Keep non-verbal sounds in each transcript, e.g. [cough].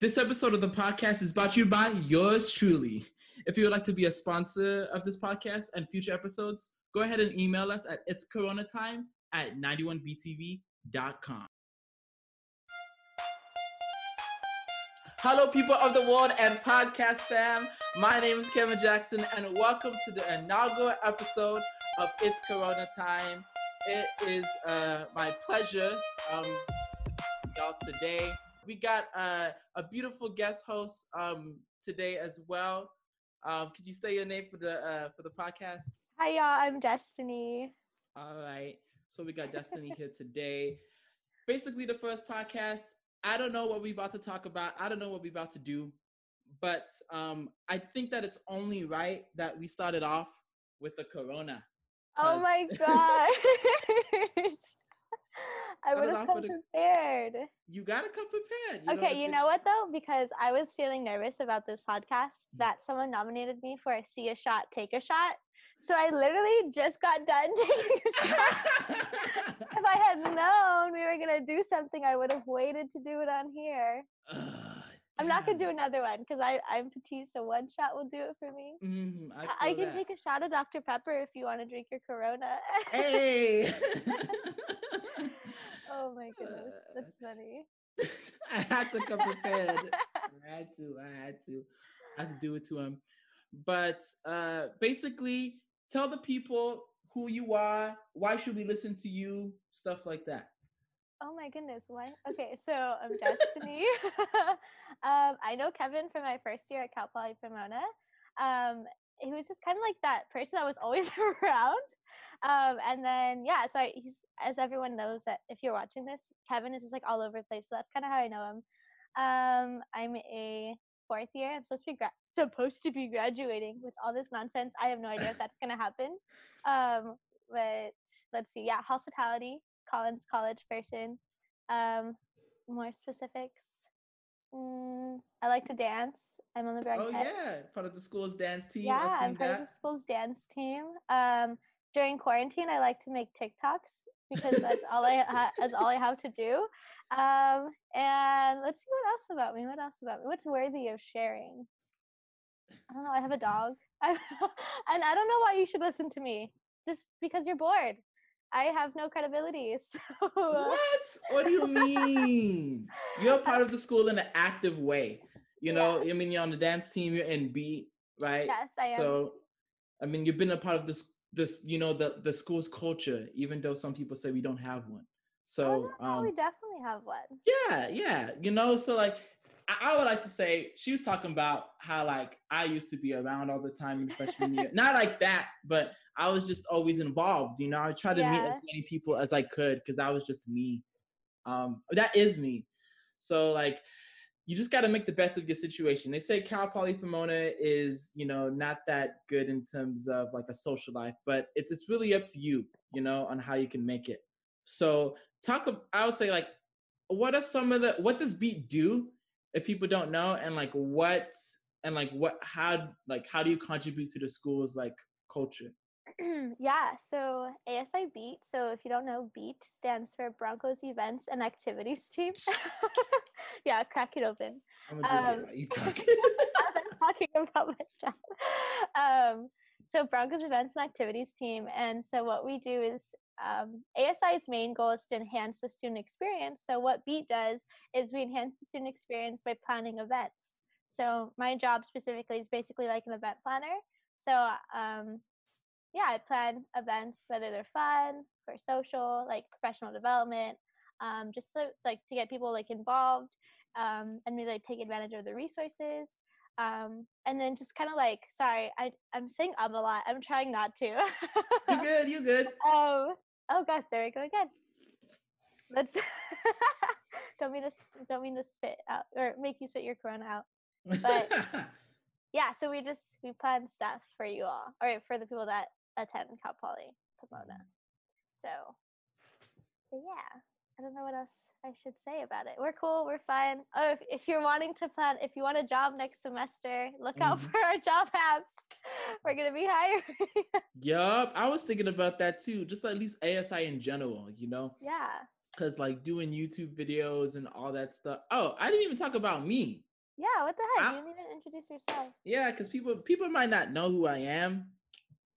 This episode of the podcast is brought to you by yours truly. If you would like to be a sponsor of this podcast and future episodes, go ahead and email us at it's corona time at 91btv.com. Hello, people of the world and podcast fam. My name is Kevin Jackson, and welcome to the inaugural episode of It's Corona Time. It is uh, my pleasure, um, y'all, today. We got uh, a beautiful guest host um, today as well. Um, could you say your name for the uh, for the podcast? Hi, y'all. I'm Destiny. All right. So we got Destiny here today. Basically, the first podcast. I don't know what we're about to talk about. I don't know what we're about to do, but um, I think that it's only right that we started off with the Corona. Oh my [laughs] gosh. [laughs] I would have come prepared. You gotta come prepared. you okay, if you know what though? Because I was feeling nervous about this podcast Mm. that someone nominated me for a see a shot, take a shot. So I literally just got done [laughs] taking a shot. [laughs] if I had known we were gonna do something, I would have waited to do it on here. Ugh, I'm not gonna do another one because I I'm petite, so one shot will do it for me. I, I, I can that. take a shot of Dr. Pepper if you want to drink your Corona. Hey. [laughs] oh my goodness, Uh, that's funny. [laughs] I had to come prepared. I [laughs] had to. I had to. I had to do it to him. But uh, basically, tell the people who you are. Why should we listen to you? Stuff like that. Oh my goodness, what? Okay, so I'm Destiny. [laughs] um, I know Kevin from my first year at Cal Poly Pomona. Um, he was just kind of like that person that was always around. Um, and then yeah, so I, he's as everyone knows that if you're watching this, Kevin is just like all over the place. So that's kind of how I know him. Um, I'm a fourth year. I'm supposed to be gra- supposed to be graduating with all this nonsense. I have no idea if that's gonna happen. Um, but let's see. Yeah, hospitality, Collins College person. Um, more specifics. Mm, I like to dance. I'm on the Oh yeah, part of the school's dance team. Yeah, I'm part of the school's dance team. Um, during quarantine, I like to make TikToks because that's all I ha- [laughs] that's all I have to do. Um, and let's see what else about me. What else about me? What's worthy of sharing? I don't know. I have a dog, [laughs] I, and I don't know why you should listen to me. Just because you're bored. I have no credibility. [laughs] So What? What do you mean? You're part of the school in an active way. You know, I mean, you're on the dance team. You're in B, right? yes, I am. So, I mean, you've been a part of this, this, you know, the the school's culture, even though some people say we don't have one. oh, So, no, we um, definitely have one. yeah, yeah, you know, so like, I, I would like to say she was talking about how like I used to be around all the time in freshman year, [laughs] not like that, but I was just always involved. You know, I tried to meet as many people as I could because I was just me. Um, that is me. So like you just got to make the best of your situation. They say Cal Poly Pomona is, you know, not that good in terms of like a social life, but it's it's really up to you, you know, on how you can make it. So talk. ab- I would say like, what are some of the what does Beat do if people don't know, and like what and like what how like how do you contribute to the school's like culture? [clears throat] yeah, so ASI Beat. So if you don't know, Beat stands for Broncos Events and Activities Team. [laughs] yeah, crack it open. I'm Um, you [laughs] talking. [laughs] I'm talking about my job. Um, so Broncos Events and Activities Team, and so what we do is um, ASI's main goal is to enhance the student experience. So what Beat does is we enhance the student experience by planning events. So my job specifically is basically like an event planner. So um, yeah, I plan events whether they're fun, for social, like professional development, um, just so like to get people like involved um, and really like, take advantage of the resources. Um, and then just kind of like, sorry, I I'm saying um a lot. I'm trying not to. you good? You good? um, [laughs] oh gosh, there we go again. Let's [laughs] don't mean to don't mean to spit out or make you spit your corona out. But- [laughs] Yeah, so we just we plan stuff for you all or for the people that attend Cal Poly Pomona. So, but yeah, I don't know what else I should say about it. We're cool. We're fun. Oh, if, if you're wanting to plan, if you want a job next semester, look out Mhm. for our job apps. [laughs] We're gonna be hiring. [laughs] yup. I was thinking about that too. Just at least ASI in general, you know, yeah. because like doing YouTube videos and all that stuff. Oh, I didn't even talk about me. Yeah, what the heck? I- you didn't even introduce yourself. Yeah, because people people might not know who I am.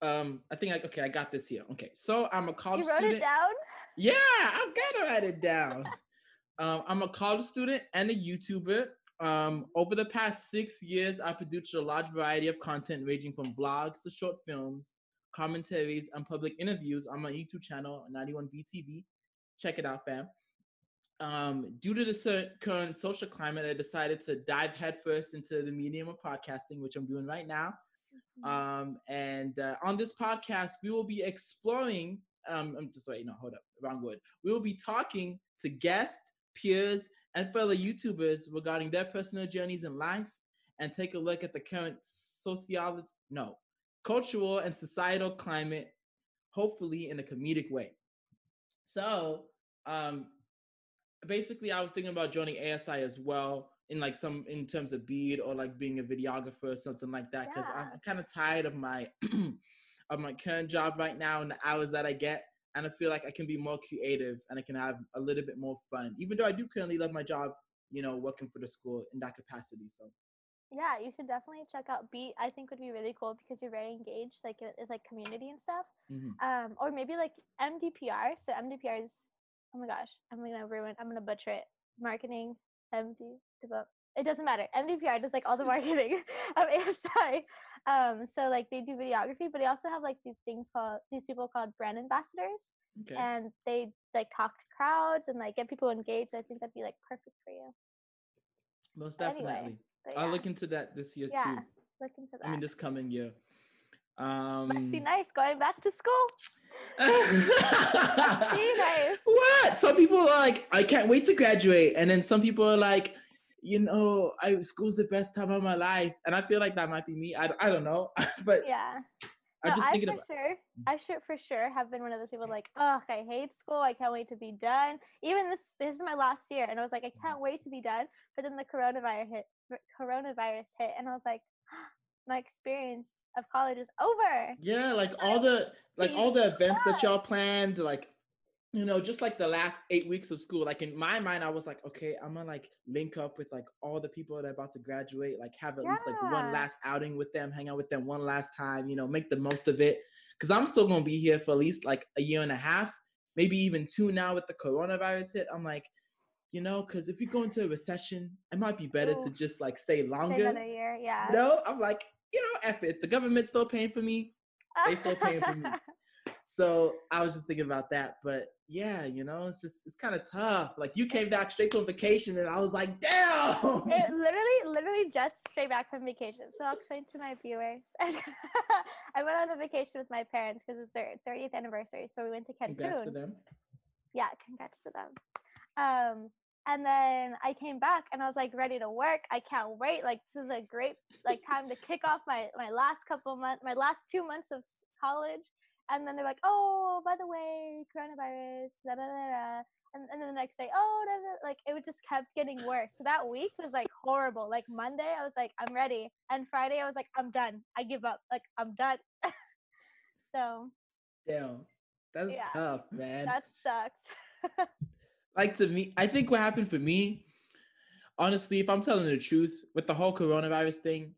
Um, I think I okay, I got this here. Okay, so I'm a college student. You wrote student. it down? Yeah, I've got to write it down. [laughs] um, I'm a college student and a YouTuber. Um, over the past six years, I produced a large variety of content ranging from blogs to short films, commentaries, and public interviews on my YouTube channel, 91BTV. Check it out, fam. Um, due to the current social climate, I decided to dive headfirst into the medium of podcasting, which I'm doing right now. Mhm. Um, and uh, on this podcast, we will be exploring. Um, I'm just wait, no, hold up, wrong word. We will be talking to guests, peers, and fellow YouTubers regarding their personal journeys in life, and take a look at the current sociology, no, cultural and societal climate, hopefully in a comedic way. So, um, basically, I was thinking about joining ASI as well in like some in terms of beat or like being a videographer or something like that because I'm kind of tired of my [clears throat] of my current job right now and the hours that I get and I feel like I can be more creative and I can have a little bit more fun even though I do currently love my job you know working for the school in that capacity so Yeah, you should definitely check out Beat. I think would be really cool because you're very engaged, like it's like community and stuff. mhm. Um, or maybe like MDPR. So MDPR is, oh my gosh, I'm gonna ruin. I'm gonna butcher it. Marketing MD. develop- It doesn't matter. MDPR does like all the [laughs] marketing [laughs] of ASI. Um, so like they do videography, but they also have like these things called these people called brand ambassadors, okay and they like talk to crowds and like get people engaged. I think that'd be like perfect for you. most but anyway, definitely I'll look into that this year yeah, too look into that. I mean this coming year um Must be nice going back to school. [laughs] Be nice. What? Some people are like, I can't wait to graduate, and then some people are like, you know, I school's the best time of my life, and I feel like that might be me. I, I don't know, [laughs] but Yeah. I'm No, just I thinking for about. sure, I should for sure have been one of those people like, oh, I hate school. I can't wait to be done. Even this, this is my last year, and I was like, I can't wait to be done. But then the coronavirus hit, coronavirus hit, and I was like, [gasps] my experience of college is over. Yeah, like all the like all the events that y'all planned, like you know, just like the last eight weeks of school. Like in my mind, I was like, okay, I'm gonna like link up with like all the people that are about to graduate, like have at least like one last outing with them, hang out with them one last time, you know, make the most of it. Cause I'm still gonna be here for at least like a year and a half, maybe even two now with the coronavirus hit. I'm like, you know, because if you go into a recession, it might be better to just like stay Stay longer. another year, yeah. No, I'm like, you know, F it. The government's still paying for me. they still paying for me. [laughs] So I was just thinking about that. But yeah, you know, it's just it's kind of tough. Like you came back straight from vacation and I was like, damn. it [laughs] literally, literally just straight back from vacation. So I'll explain to my viewers. [laughs] I went on a vacation with my parents because it's their 30th anniversary. So we went to Cancun. Congrats for them. yeah, congrats to them. Um, and then I came back and I was like ready to work. I can't wait. Like this is a great like time to kick off my my last couple months, my last two months of college. And then they're like, oh, by the way, coronavirus, da da da da. And, and then the next day, oh, da, da, like it was just kept getting worse. So that week was like horrible. Like Monday, I was like, I'm ready, and Friday, I was like, I'm done. I give up. Like I'm done. [laughs] so Damn. That's Yeah. tough, man. that sucks. [laughs] like to me, I think what happened for me, honestly, if I'm telling the truth, with the whole coronavirus thing,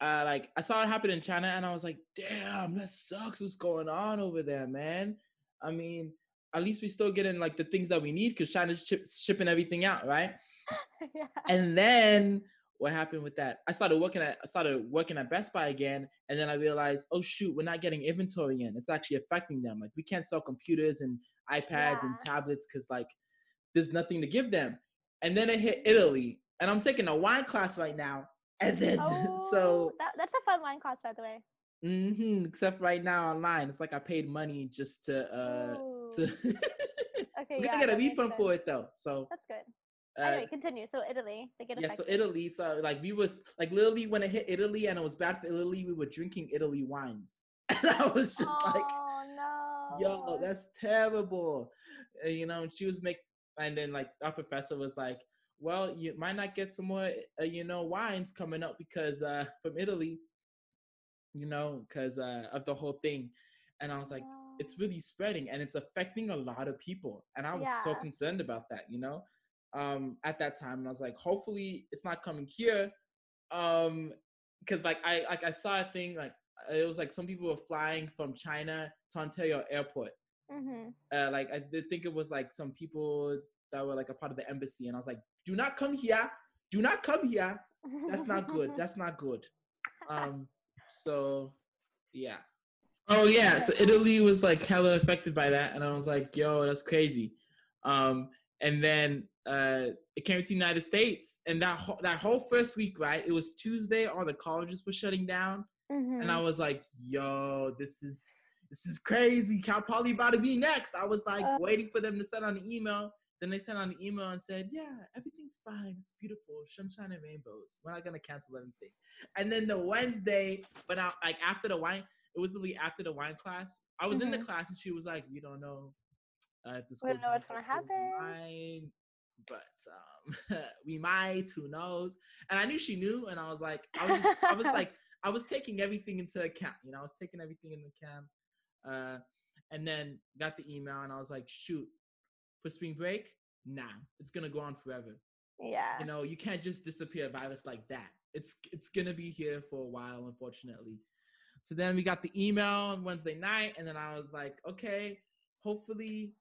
uh, like I saw it happen in China, and I was like, "Damn, that sucks. What's going on over there, man?" I mean, at least we still getting like the things that we need because China's chip- shipping everything out, right? [laughs] yeah. And then what happened with that? I started working at I started working at Best Buy again, and then I realized, oh shoot, we're not getting inventory in. It's actually affecting them. Like we can't sell computers and iPads and tablets because like there's nothing to give them. And then it hit Italy, and I'm taking a wine class right now. And then [laughs] Oh, so that, that's a fun wine class, by the way. hmm except right now online, it's like I paid money just to uh to. [laughs] Okay, We're yeah, gonna get a refund for it though. So That's good. uh, Anyway, continue. So Italy, they get yeah, so. Italy, so like we was like literally when it hit Italy and it was bad for Italy, we were drinking Italy wines, [laughs] and I was just like, oh no. "Yo, that's terrible," And, you know. She was make, and then like our professor was like, "Well, you might not get some more, uh, you know, wines coming up because uh from Italy, you know, because uh of the whole thing," and I was like, "It's really spreading and it's affecting a lot of people," and I was so concerned about that, you know. um, at that time, and I was like, hopefully it's not coming here, um, because like I like I saw a thing like it was like some people were flying from China to Ontario Airport. Mm-hmm. Uh, like I did think it was like some people that were like a part of the embassy, and I was like, do not come here, do not come here. That's not good. [laughs] That's not good. Um, so yeah. Oh yeah, so Italy was like hella affected by that, and I was like, yo, that's crazy. Um, and then uh, it came to the United States, and that whole, that whole first week, right? It was Tuesday, all the colleges were shutting down, Mhm. and I was like, yo, this is this is crazy. Cal Poly about to be next. I was like Uh. waiting for them to send on an email. Then they sent on an email and said, yeah, everything's fine. It's beautiful. Sunshine and rainbows. We're not gonna cancel anything. And then the Wednesday, but I, like after the wine, it was literally after the wine class. I was in the Mhm. class and she was like, we don't know uh, if the We don't school's know what's close the happen." wine, but um, [laughs] we might. Who knows? And I knew she knew, and I was like, I was just, I was [laughs] like, I was taking everything into account. You know, I was taking everything into account. Uh, and then got the email, and I was like, shoot, for spring break, nah, it's gonna go on forever. Yeah. you know you can't just disappear a virus like that. It's it's gonna be here for a while unfortunately. So then we got the email on wednesday night and then i was like okay hopefully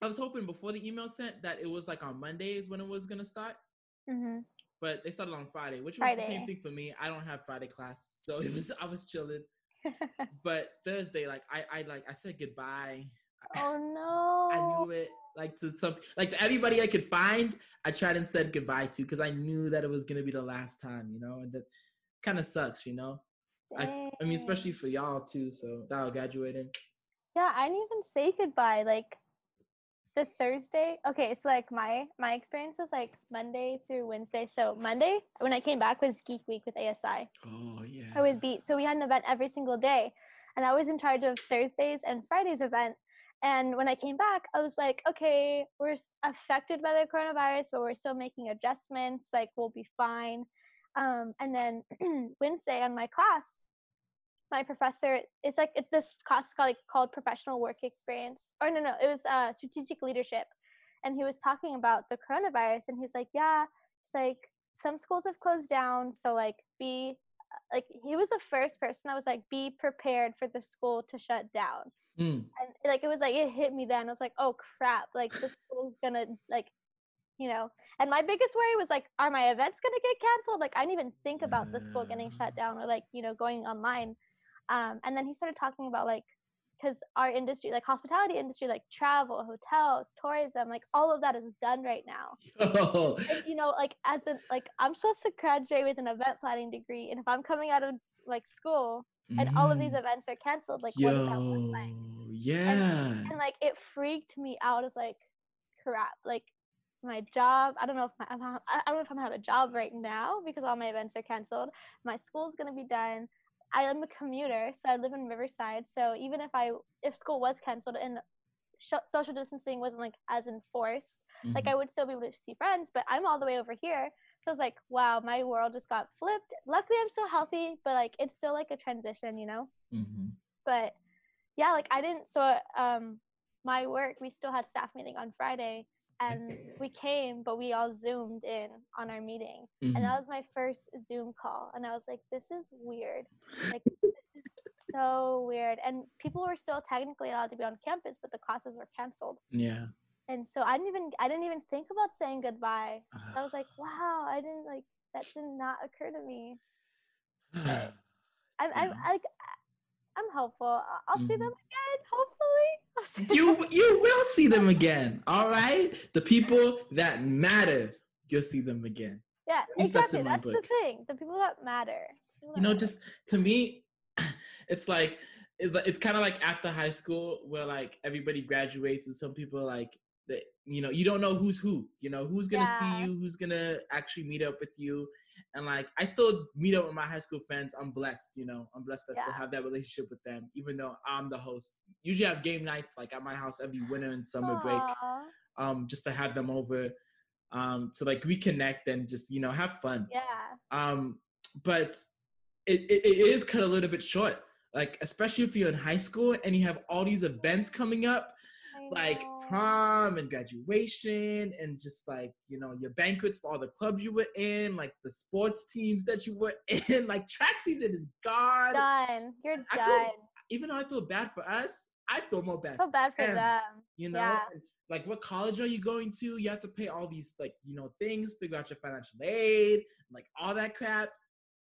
i was hoping before the email sent that it was like on mondays when it was gonna start. Hmm but they started on friday which was the same thing for me. I don't have friday class so [laughs] it was i was chilling [laughs] but thursday like i i like i said goodbye oh no. [laughs] I knew it. Like to some, like to everybody I could find, I tried and said goodbye to because I knew that it was gonna be the last time, you know, and that kind of sucks, you know. I, I mean, especially for y'all too. So was graduating. Yeah, I didn't even say goodbye. Like the Thursday. Okay, so like my my experience was like Monday through Wednesday. So Monday when I came back was Geek Week with ASI. Oh yeah. I would be so we had an event every single day, and I was in charge of Thursdays and Fridays event. And when I came back, I was like, okay, we're affected by the coronavirus, but we're still making adjustments. Like we'll be fine. Um, and then [clears throat] Wednesday on my class, my professor it's like it's this class called, like, called professional work experience. Or no, no, it was uh, strategic leadership, and he was talking about the coronavirus, and he's like, yeah, it's like some schools have closed down, so like be like he was the first person that was like be prepared for the school to shut down. Mm. and like it was like it hit me then. I was like oh crap. Like the school's gonna like you know. And my biggest worry was like are my events gonna get canceled? Like i didn't even think about the school getting shut down or like you know going online um and then he started talking about like because our industry like hospitality industry like travel hotels tourism like all of that is done right now Oh, [laughs] and, you know, like as a like I'm supposed to graduate with an event planning degree, and if I'm coming out of like school and all of these Mm. events are canceled, like what does that look like? yeah. And like it freaked me out. It's like crap. Like my job. I don't know if my, I don't know if I'm gonna have a job right now because all my events are canceled. My school's gonna be done. I am a commuter, so I live in Riverside. So even if I if school was canceled and sh- social distancing wasn't like as enforced, like Mhm. I would still be able to see friends, but I'm all the way over here. So it's like, wow, my world just got flipped. Luckily, I'm still healthy, but like it's still like a transition, you know. Mhm. But yeah, like I didn't. So um, my work, we still had staff meeting on Friday, and we came, but we all zoomed in on our meeting, and Mhm. that was my first Zoom call, and I was like, this is weird. Like [laughs] this is so weird. And people were still technically allowed to be on campus, but the classes were canceled yeah. and so I didn't even I didn't even think about saying goodbye. So I was like, [sighs] wow, I didn't like that did not occur to me. [sighs] I'm I'm like I'm hopeful. I'll see them Mhm. again. Hopefully, I'll see them [laughs] you you will see them again. All right, the people that matter, you'll see them again. yeah, that's exactly. That's, book. the thing. The people that matter. People You that know, matter. just to me, [clears throat] it's like it's, like- it's kind of like after high school where like everybody graduates and some people like that you know you don't know who's who you know who's gonna Yeah. see you who's gonna actually meet up with you and like i still meet up with my high school friends i'm blessed you know i'm blessed to still have that relationship with them even though i'm the host usually I have game nights like at my house every winter and summer break um just to have them over um to like reconnect and just you know have fun Yeah. um but it, it, it is cut a little bit short like especially if you're in high school and you have all these events coming up I like know. Prom and graduation and just like you know your banquets for all the clubs you were in, like the sports teams that you were [laughs] in. Like track season is gone. Done. You're done. feel- even though I feel bad for us, I feel more bad. I feel bad for them, them. You know, Yeah. Like what college are you going to? You have to pay all these like you know things, figure out your financial aid, like all that crap.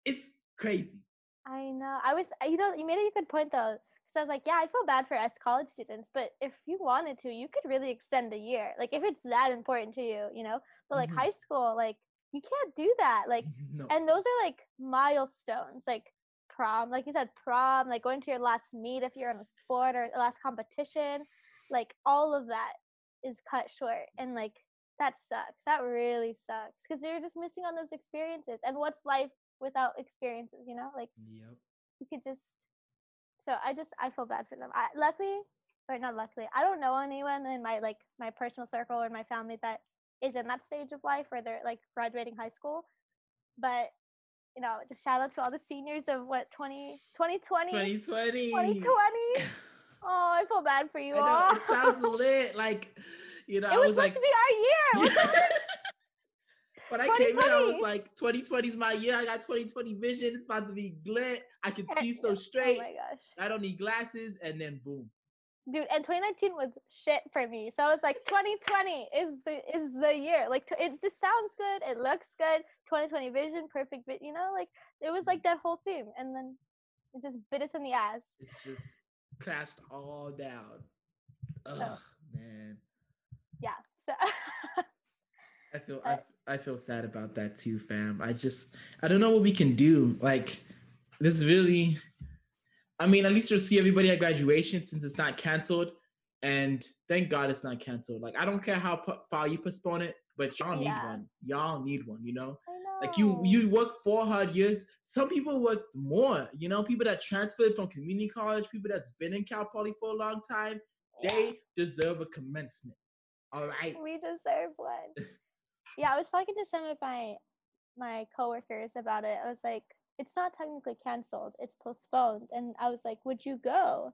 It's crazy. I know. I was, you know, you made a good point though. Because I was like, yeah, I feel bad for us college students, but if you wanted to, you could really extend a year. Like if it's that important to you, you know. But like Mhm. high school, like you can't do that. Like, [laughs] no. and those are like milestones, like prom, like you said, prom, like going to your last meet if you're in a sport or last competition, like all of that is cut short, and like that sucks. That really sucks because you're just missing on those experiences. And what's life without experiences? You know, like yep. you could just so i just i feel bad for them i luckily or not luckily i don't know anyone in my like my personal circle or my family that is in that stage of life where they're like graduating high school but you know just shout out to all the seniors of what 20 2020 2020. 2020 oh i feel bad for you [laughs] know all it sounds lit. Like, you know, it I was, was supposed like, to be our year? [laughs] when I came in, I was like, 2020 is my year. I got 2020 vision. It's about to be lit. I can see so oh straight. my gosh I don't need glasses. And then boom. dude and 2019 was shit for me so i was like 2020 is the is the year like it just sounds good it looks good 2020 vision perfect But you know like it was like mm-hmm. that whole theme and then it just bit us in the ass It just crashed all down. Ugh, So- man. yeah so [laughs] I feel I, I feel sad about that too, fam. I just I don't know what we can do. Like this really I mean, at least you'll see everybody at graduation since it's not canceled. And thank God it's not canceled. Like I don't care how far you postpone it, but y'all need Yeah. one. Y'all need one, you know? Know. Like you you work four hard years. Some people work more, you know, people that transferred from community college, people that's been in Cal Poly for a long time, Yeah, they deserve a commencement. All right. we deserve one [laughs] yeah i was talking to some of my my coworkers about it i was like it's not technically canceled it's postponed and i was like would you go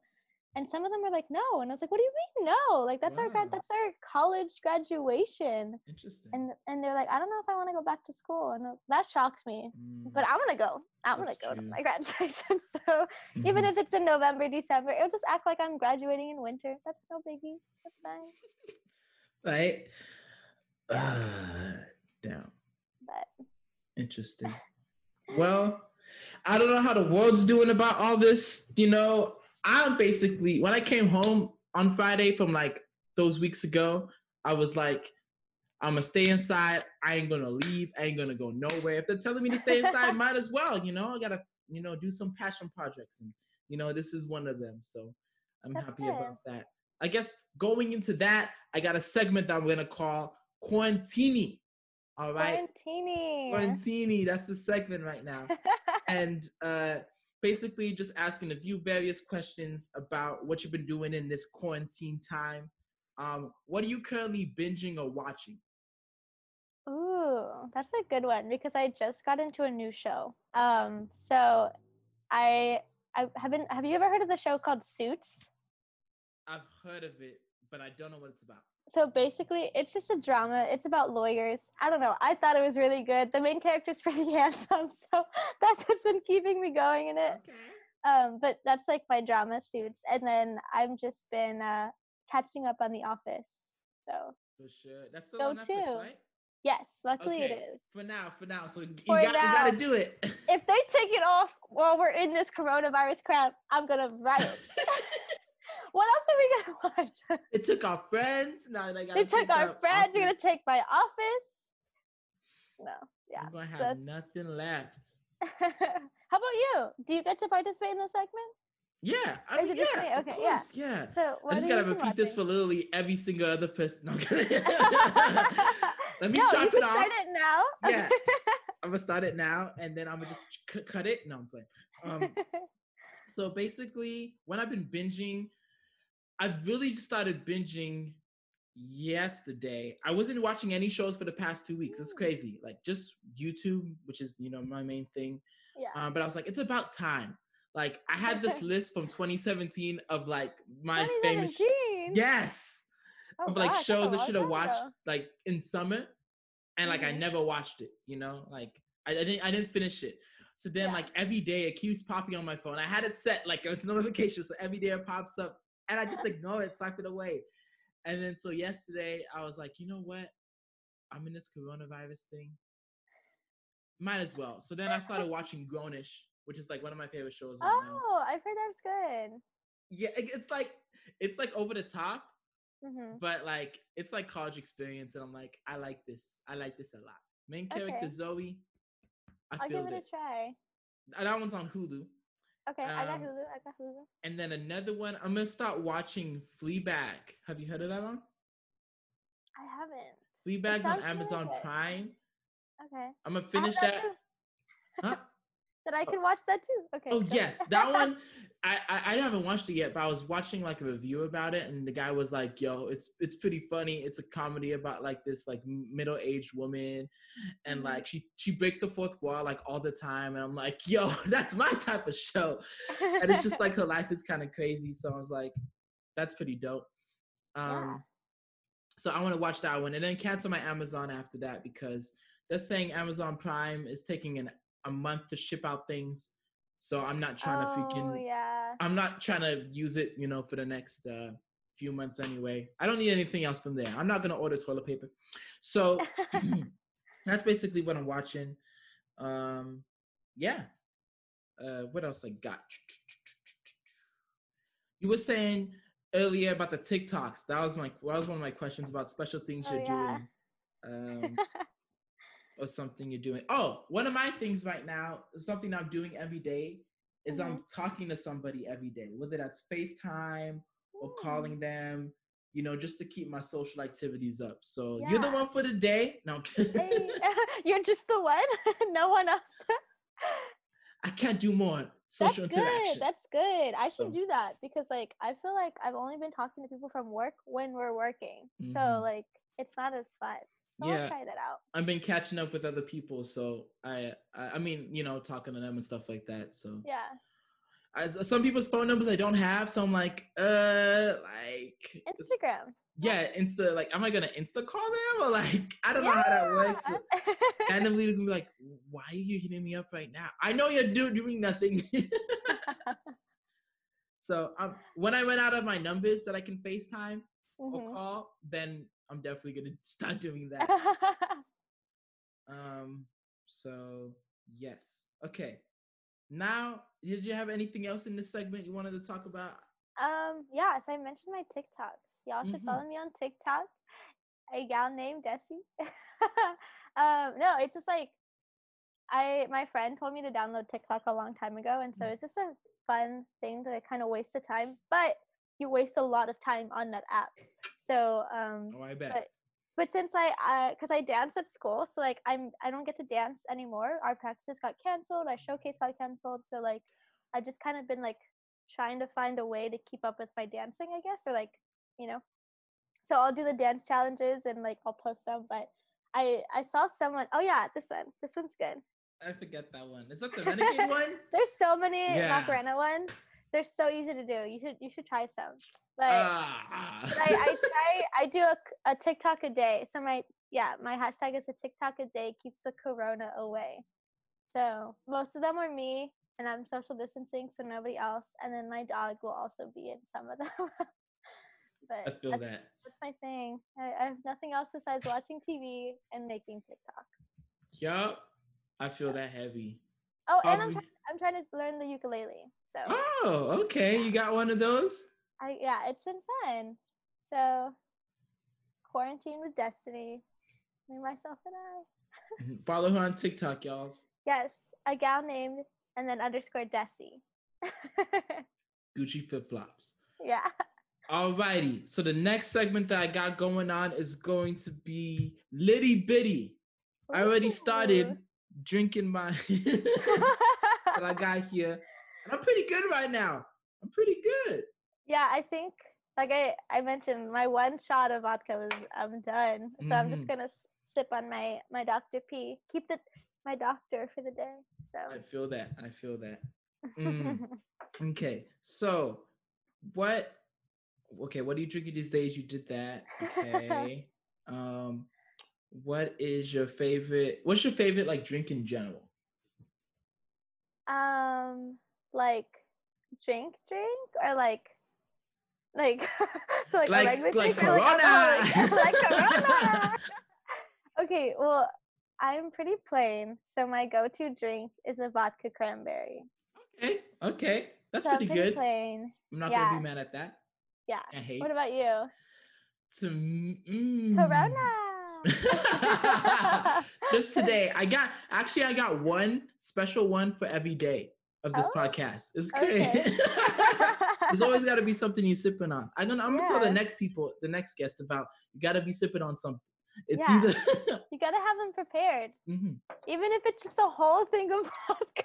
and some of them were like no and i was like what do you mean no like that's our grad that's our college graduation Interesting. and and they're like, I don't know if I want to go back to school, and was- that shocked me. Mm, But I'm gonna go. I'm That's gonna go to my [laughs] graduation. So even mhm. if it's in November, December, it'll just act like I'm graduating in winter. That's no biggie. That's fine. [laughs] right? [sighs] Damn. But Interesting. Well, I don't know how the world's doing about all this. You know, I'm basically when I came home on Friday from like those weeks ago, I was like, I'm gonna stay inside. I ain't gonna leave. I ain't gonna go nowhere. If they're telling me to stay inside, [laughs] might as well. You know, I gotta, you know, do some passion projects, and you know, this is one of them. So I'm That's happy good. about that. I guess going into that, I got a segment that I'm gonna call Quarantini. All right. Quarantini. Quarantini, that's the segment right now. [laughs] and uh, basically just asking a few various questions about what you've been doing in this quarantine time. Um, what are you currently binging or watching? Ooh, that's a good one because I just got into a new show. Um, so I I haven't. Have you ever heard of the show called Suits? I've heard of it, but I don't know what it's about. So basically it's just a drama it's about lawyers i don't know i thought it was really good the main character's [laughs] pretty handsome so [laughs] that's what's been keeping me going in it Okay. um but that's like my drama suits and then i've just been uh catching up on the office so For sure. That's still Go on Netflix, too. right? yes luckily it Okay. is For now, for now. So you, For got, you gotta do it. [laughs] if they take it off while we're in this coronavirus crap i'm gonna riot what else are we gonna [laughs] watch it took our friends. Now they gotta they took our friends they're gonna take my office no yeah We're gonna have that's- nothing left. [laughs] How about you? Do you get to participate in the segment? Yeah, I mean, yeah, Okay, yeah. yeah. So what I just gotta repeat this for literally every single other person. No, [laughs] Let me no, chop it off. start it now. Yeah. I'm gonna start it now, and then I'm gonna just c- cut it. No, I'm playing. Um, so basically, when I've been binging, I've really just started binging yesterday. I wasn't watching any shows for the past two weeks. It's Mm. crazy. Like just YouTube, which is you know my main thing. yeah. Um, but I was like, it's about time. Like I had this [laughs] list from 2017 of like my famous. sh- 2017. Yes. Oh, of like gosh, shows I should have watched like in summer, and like I Mhm. never watched it. You know, like I, I didn't I didn't finish it. So then Yeah. like every day it keeps popping on my phone. I had it set like it's [laughs] notification, so every day it pops up, and I just ignore it, swipe it away. And then so yesterday I was like, you know what? I'm in this coronavirus thing. Might as well. So then I started watching Grownish, which is like one of my favorite shows right now. Oh, I've heard that's good. Yeah, it's like it's like over the top, hmm but like it's like college experience, and I'm like, I like this. I like this a lot. Main character Okay. Zoe. I I'll feel give it it. a try. That one's on Hulu. Okay, I got Um, Hulu. I got Hulu. And then another one, I'm gonna start watching Fleabag. Have you heard of that one? I haven't. Fleabag's on really Amazon. Prime. Okay. I'm gonna finish that. Huh? [laughs] That I Oh. can watch that too. Okay. Oh yes, that one. [laughs] I, I I haven't watched it yet, but I was watching like a review about it, and the guy was like, "Yo, it's it's pretty funny. It's a comedy about like this like middle aged woman, and Mhm. like she she breaks the fourth wall like all the time." And I'm like, "Yo, [laughs] that's my type of show." And it's just like her life is kind of crazy, so I was like, "That's pretty dope." Um, Yeah. so I want to watch that one, and then cancel my Amazon after that because they're saying Amazon Prime is taking an a month to ship out things. So I'm not trying to oh freaking yeah. I'm not trying to use it, you know, for the next uh, few months anyway. I don't need anything else from there. I'm not gonna order toilet paper. So [laughs] [clears throat] that's basically what I'm watching. Um, yeah. Uh, what else I got? You were saying earlier about the TikToks. That was my that was one of my questions about special things Oh, you're yeah. doing. Um, [laughs] or something you're doing. Oh, one of my things right now, something I'm doing every day, is I'm Mm-hmm. talking to somebody every day, whether that's FaceTime or Ooh. calling them, you know, just to keep my social activities up. So you're the one for the day. No, I'm. Hey, [laughs] [laughs] you're just the one. [laughs] no one else. I can't do more social That's interaction. good. That's good. I should So- do that because like I feel like I've only been talking to people from work when we're working. Mhm. So like it's not as fun. So Yeah. I'll try that out. I've been catching up with other people, so I, I, I mean, you know, talking to them and stuff like that. So Yeah. I, some people's phone numbers I don't have, so I'm like, uh, like, Instagram. yeah, Insta. Like, am I gonna Insta call them or like, I don't know how that works. Yeah. [laughs] randomly gonna be like, why are you hitting me up right now? I know you're do- doing nothing. [laughs] [laughs] so um, when I went out of my numbers that I can FaceTime or Mhm. call, then I'm definitely gonna [laughs] start doing that. [laughs] Um, so yes. Okay. Now, did you have anything else in this segment you wanted to talk about? um, yeah, so I mentioned my TikToks. Y'all should Mhm. follow me on TikTok. A gal named Desi. [laughs] um, no, it's just like I my friend told me to download TikTok a long time ago, and so Mm. it's just a fun thing to kind of waste the time. But you waste a lot of time on that app. So um, Oh, I bet. but but since I because I dance at school, so like I'm I don't get to dance anymore. Our practices got canceled. Our showcase got canceled. So like I've just kind of been like trying to find a way to keep up with my dancing, I guess, or like you know. So I'll do the dance challenges and like I'll post them. But I I saw someone. Oh yeah, this one. This one's good. I forget that one. Is that the [laughs] renegade one? There's so many Yeah. Macarena ones. They're so easy to do. You should you should try some. But Ah. but I, I try I do a, a TikTok a day. So my yeah, my hashtag is a TikTok a day keeps the corona away. So most of them are me and I'm social distancing so nobody else. And then my dog will also be in some of [laughs] them. but I feel that's, that. that's my thing. I, I have nothing else besides watching TV and making TikTok. Yup. I feel that heavy. Oh, and I'm Probably- trying I'm trying to learn the ukulele. So Oh, okay. You got one of those? I yeah, it's been fun. So quarantine with Destiny. Me, myself, and I. [laughs] Mhm. Follow her on TikTok, y'all. Yes, a gal named and then underscore Desi. [laughs] Gucci flip flops. yeah. Alrighty. So the next segment that I got going on is going to be Litty Bitty. I already started drinking my [laughs] that I got here. And I'm pretty good right now. I'm pretty good. yeah, I think like I I mentioned, my one shot of vodka was I'm done. So I'm just Mhm. gonna sip on my my Dr. P. Keep the my doctor for the day. So I feel that. I feel that. Mm. [laughs] Okay. So what Okay, what are you drinking these days? You did that. Okay. [laughs] um, what is your favorite? What's your favorite like drink in general? Um, like drink, drink, or like, like, [laughs] so like, Like- like drink or like? Corona. like [laughs] Corona. [laughs] okay, well, I'm pretty plain, so my go-to drink is a vodka cranberry. Okay, okay, that's so pretty pretty good. plain. I'm not Yeah. gonna be mad at that. Yeah. I hate. What about you? mm, Corona. Just today, I got actually I got one special one for every day of this Oh, podcast. It's great. okay. [laughs] There's always got to be something you're sipping on. I'm gonna I'm gonna tell the next people, the next guest about you got to be sipping on something. It's Yeah. either [laughs] you gotta have them prepared, [laughs] Mhm. even if it's just a whole thing of vodka.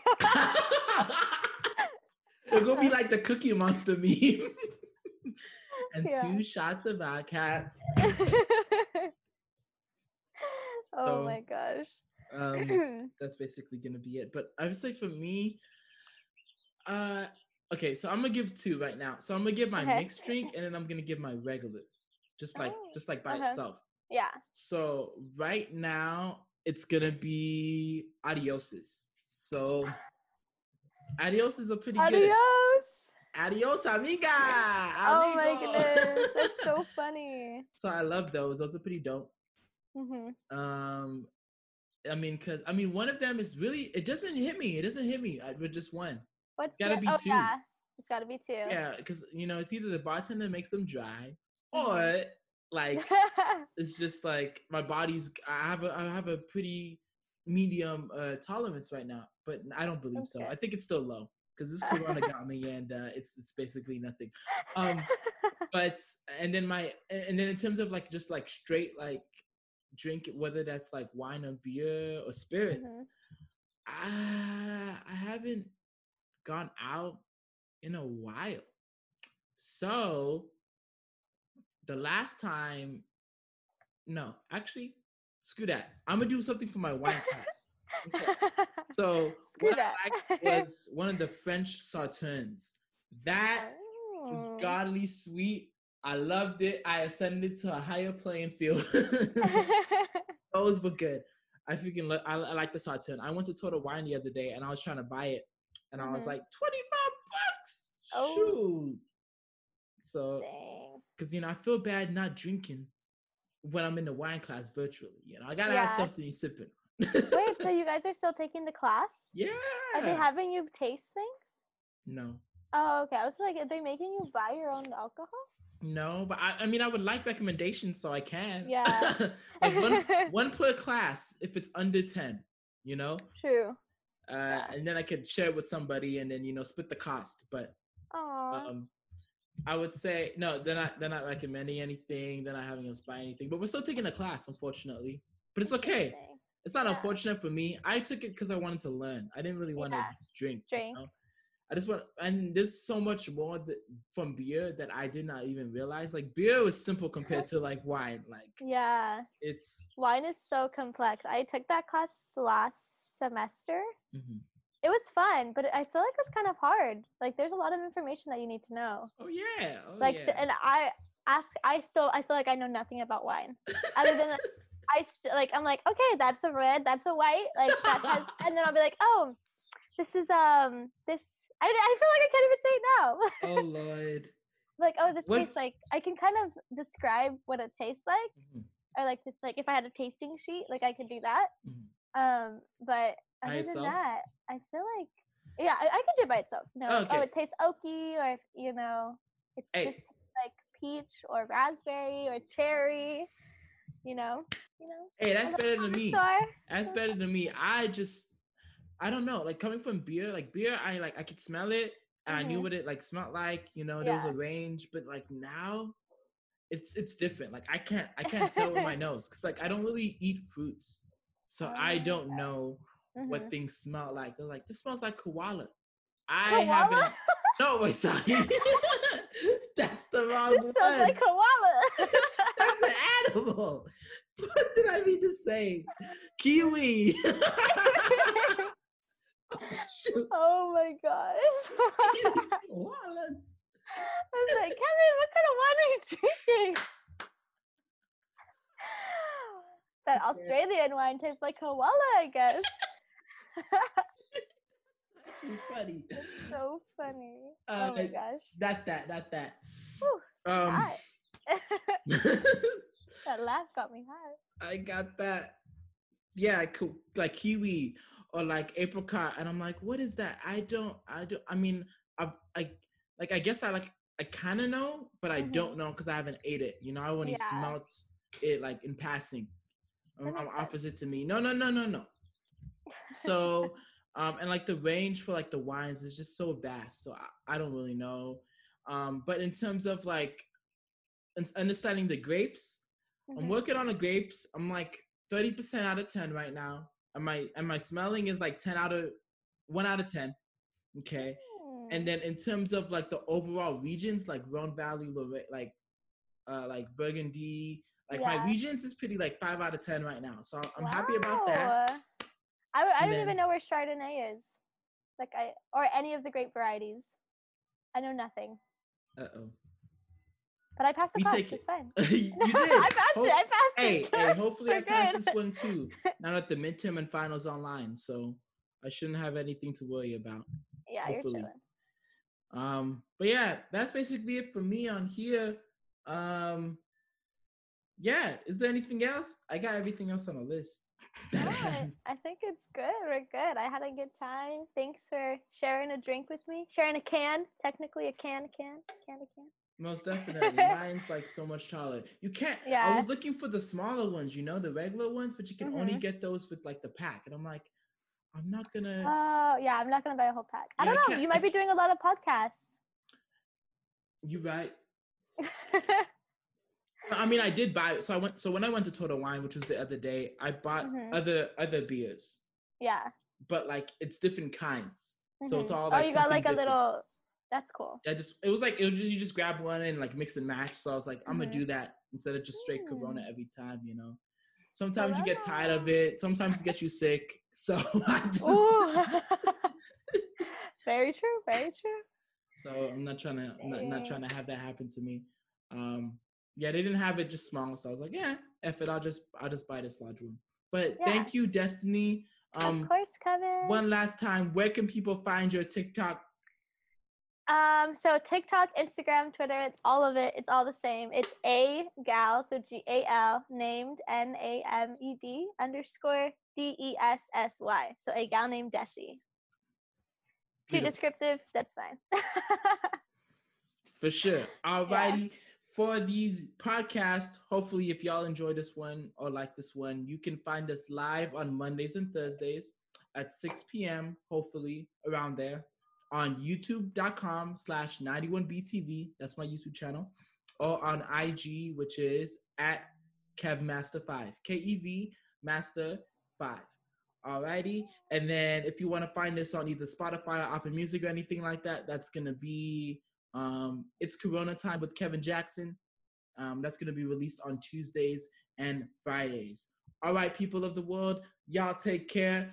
It'll go be like the Cookie Monster meme. and Yeah. two shots of vodka. oh So, my gosh. Um, [clears throat] that's basically gonna be it. But I would say for me, uh, okay, so I'm gonna give two right now. So I'm gonna give my Okay. mixed drink, and then I'm gonna give my regular, just like Oh, just like by uh-huh. itself. yeah. So right now it's gonna be adioses. So adios are pretty Adios. good. Adios, Adios, amiga. Oh my amigo. goodness. That's so [laughs] funny. so I love those. Those are pretty dope. hmm Um, I mean, cause I mean, one of them is really it doesn't hit me. It doesn't hit me. I with just one. What's gotta the- be oh, two. Yeah. It's gotta be two. Yeah, because you know it's either the bartender makes them dry, Mhm. or like [laughs] it's just like my body's. I have a I have a pretty medium uh tolerance right now, but I don't believe so. I think it's still low because this corona [laughs] got me, and uh, it's it's basically nothing. Um, [laughs] but and then my and then in terms of like just like straight like drink, whether that's like wine or beer or spirits. Mhm. I, I haven't gone out in a while. So the last time, no, actually, screw that. I'm gonna do something for my wine [laughs] class. Okay. So Screw what I that. liked was one of the French sauternes. That was Oh. godly sweet. I loved it. I ascended to a higher playing field. [laughs] [laughs] Those were good. I freaking lo- I, I like the sauterne. I went to Total Wine the other day and I was trying to buy it, and I was Mhm. like, twenty five bucks. Oh. Shoot. So, because you know, I feel bad not drinking when I'm in the wine class virtually. You know, I gotta have Yeah. something you sipping. Wait, so you [laughs] guys are still taking the class? yeah. Are they having you taste things? no, Oh, okay. I was like, are they making you buy your own alcohol? no, but I, I mean, I would like recommendations so I can. Yeah. [laughs] like one [laughs] one per class if it's under ten. You know. True. Uh, Yeah. and then I could share it with somebody and then you know split the cost. But um, I would say no, they're not they're not recommending anything. They're not having us buy anything. But we're still taking a class, unfortunately. But it's okay. It's not Yeah. unfortunate for me. I took it because I wanted to learn. I didn't really want to Yeah. drink. you Drink. know? I just want, and there's so much more that, from beer that I did not even realize. Like beer was simple compared to like wine. Like Yeah. it's. Wine is so complex. I took that class last semester. mhm. It was fun, but I feel like it was kind of hard. Like there's a lot of information that you need to know. Oh yeah. Oh Like yeah. and I ask I still I feel like I know nothing about wine. Other than like, [laughs] I still like I'm like, okay, that's a red, that's a white, like that has [laughs] and then I'll be like, oh, this is um this I, I feel like I can't even say it now. oh [laughs] lord. like, oh, this What- tastes like I can kind of describe what it tastes like. Mhm, Or like this, like if I had a tasting sheet, like I could do that. mhm. Um, but other than that, I feel like yeah, I, I could do it by itself. You know, like, oh, it tastes oaky, or if, you know, it Hey. just like peach or raspberry or cherry. You know, you know. Hey, that's better than me. That's better than me. I just, I don't know. Like coming from beer, like beer, I like I could smell it, and I knew Mhm. what it like smelled like. You know, there was a range, but like now, it's it's different. Like I can't I can't tell with my nose because like I don't really eat fruits, so I Oh, don't okay. know what Mhm. things smell like. They're like this smells like koala. I Koala? haven't. [laughs] No, wait, sorry. [laughs] That's the wrong This one. sounds like koala. [laughs] That's an animal. What did I mean to say? Kiwi. oh, shoot. oh my gosh. Koalas. I was like, Kevin, what kind of wine are you drinking? That Australian wine tastes like koala, I guess. Actually funny. [laughs] It's so funny. Uh, oh my gosh. Not that, not that. Whew, Um, [laughs] [laughs] that laugh got me hot. I got that. Yeah, like kiwi or like apricot, and I'm like, what is that? I don't, I don't. I mean, I, I like, I guess I like, I kind of know, but I Mhm. don't know because I haven't ate it. You know, I only Yeah. smelt it like in passing. Um, offers to me. No, no, no, no, no. So, [laughs] um, and like the range for like the wines is just so vast. So I, I don't really know. Um, but in terms of like understanding the grapes, I'm Mhm. working on the grapes. I'm like 30% out of 10 right now. And my and my smelling is like 10 out of 1 out of 10. Okay. And Mm. then in terms of like the overall regions, like Rhone Valley, Lorraine, like uh like Burgundy, like my Yeah. regions is pretty like 5 out of 10 right now. So I'm happy about that. I, I, w- I And don't even know where Chardonnay is. Like I or any of the grape varieties. I know nothing. Uh-oh. But I passed the We class. take It's fine. [laughs] you [laughs] did. I passed Hope- it. I passed Hey, it. hey, hopefully I we're pass good. this one too. [laughs] Now that the midterm and finals online, so I shouldn't have anything to worry about. yeah, hopefully. you're chilling. Um, but yeah, that's basically it for me on here. Um, yeah, is there anything else? I got everything else on the list. [laughs] No, I, I think it's good. We're good. I had a good time. Thanks for sharing a drink with me. Sharing a can. Technically a can, a can, can, a can. Most definitely. [laughs] Mine's like so much taller. You can't. Yeah. I was looking for the smaller ones, you know, the regular ones, but you can only Mhm. get those with like the pack. And I'm like, I'm not gonna. Oh, yeah. I'm not going to buy a whole pack. I Yeah, I don't know. can't- You I might be doing a lot of podcasts. you right. [laughs] I mean, I did buy. So I went. So when I went to Total Wine, which was the other day, I bought Mhm. other other beers, yeah. but like it's different kinds. So it's Mhm. all oh, like you got like a little. That's cool. I just it was like it was just you just grab one and like mix and match. So I was like, I'm gonna Mhm. do that instead of just straight Corona Mm. every time, you know. Sometimes you get tired of it. Sometimes it gets you sick. [laughs] So I just [laughs] very true. Very true. so I'm not trying to I'm not, not trying to have that happen to me. Um yeah, they didn't have it just small, so I was like, yeah, F it, I'll just I'll just buy this large one. But Yeah. thank you, Destiny. Um of course, Kevin. one last time, where can people find your TikTok? Um, so TikTok, Instagram, Twitter, it's all of it. It's all the same. It's a gal, so G A L, named N A M E D underscore D E S S Y. So a gal named Dessy. Too Beautiful. descriptive. That's fine. [laughs] For sure. Alrighty. For these podcasts, hopefully, if y'all enjoy this one or like this one, you can find us live on Mondays and Thursdays at 6 p.m., hopefully around there, on youtube.com slash 91BTV. That's my YouTube channel. Or on IG, which is at KevMaster5. K E V Master 5. Alrighty. And then if you want to find us on either Spotify or Apple Music or anything like that, that's going to be um, it's Corona Time with Kevin Jackson. Um, that's going to be released on Tuesdays and Fridays. All right, people of the world, y'all take care.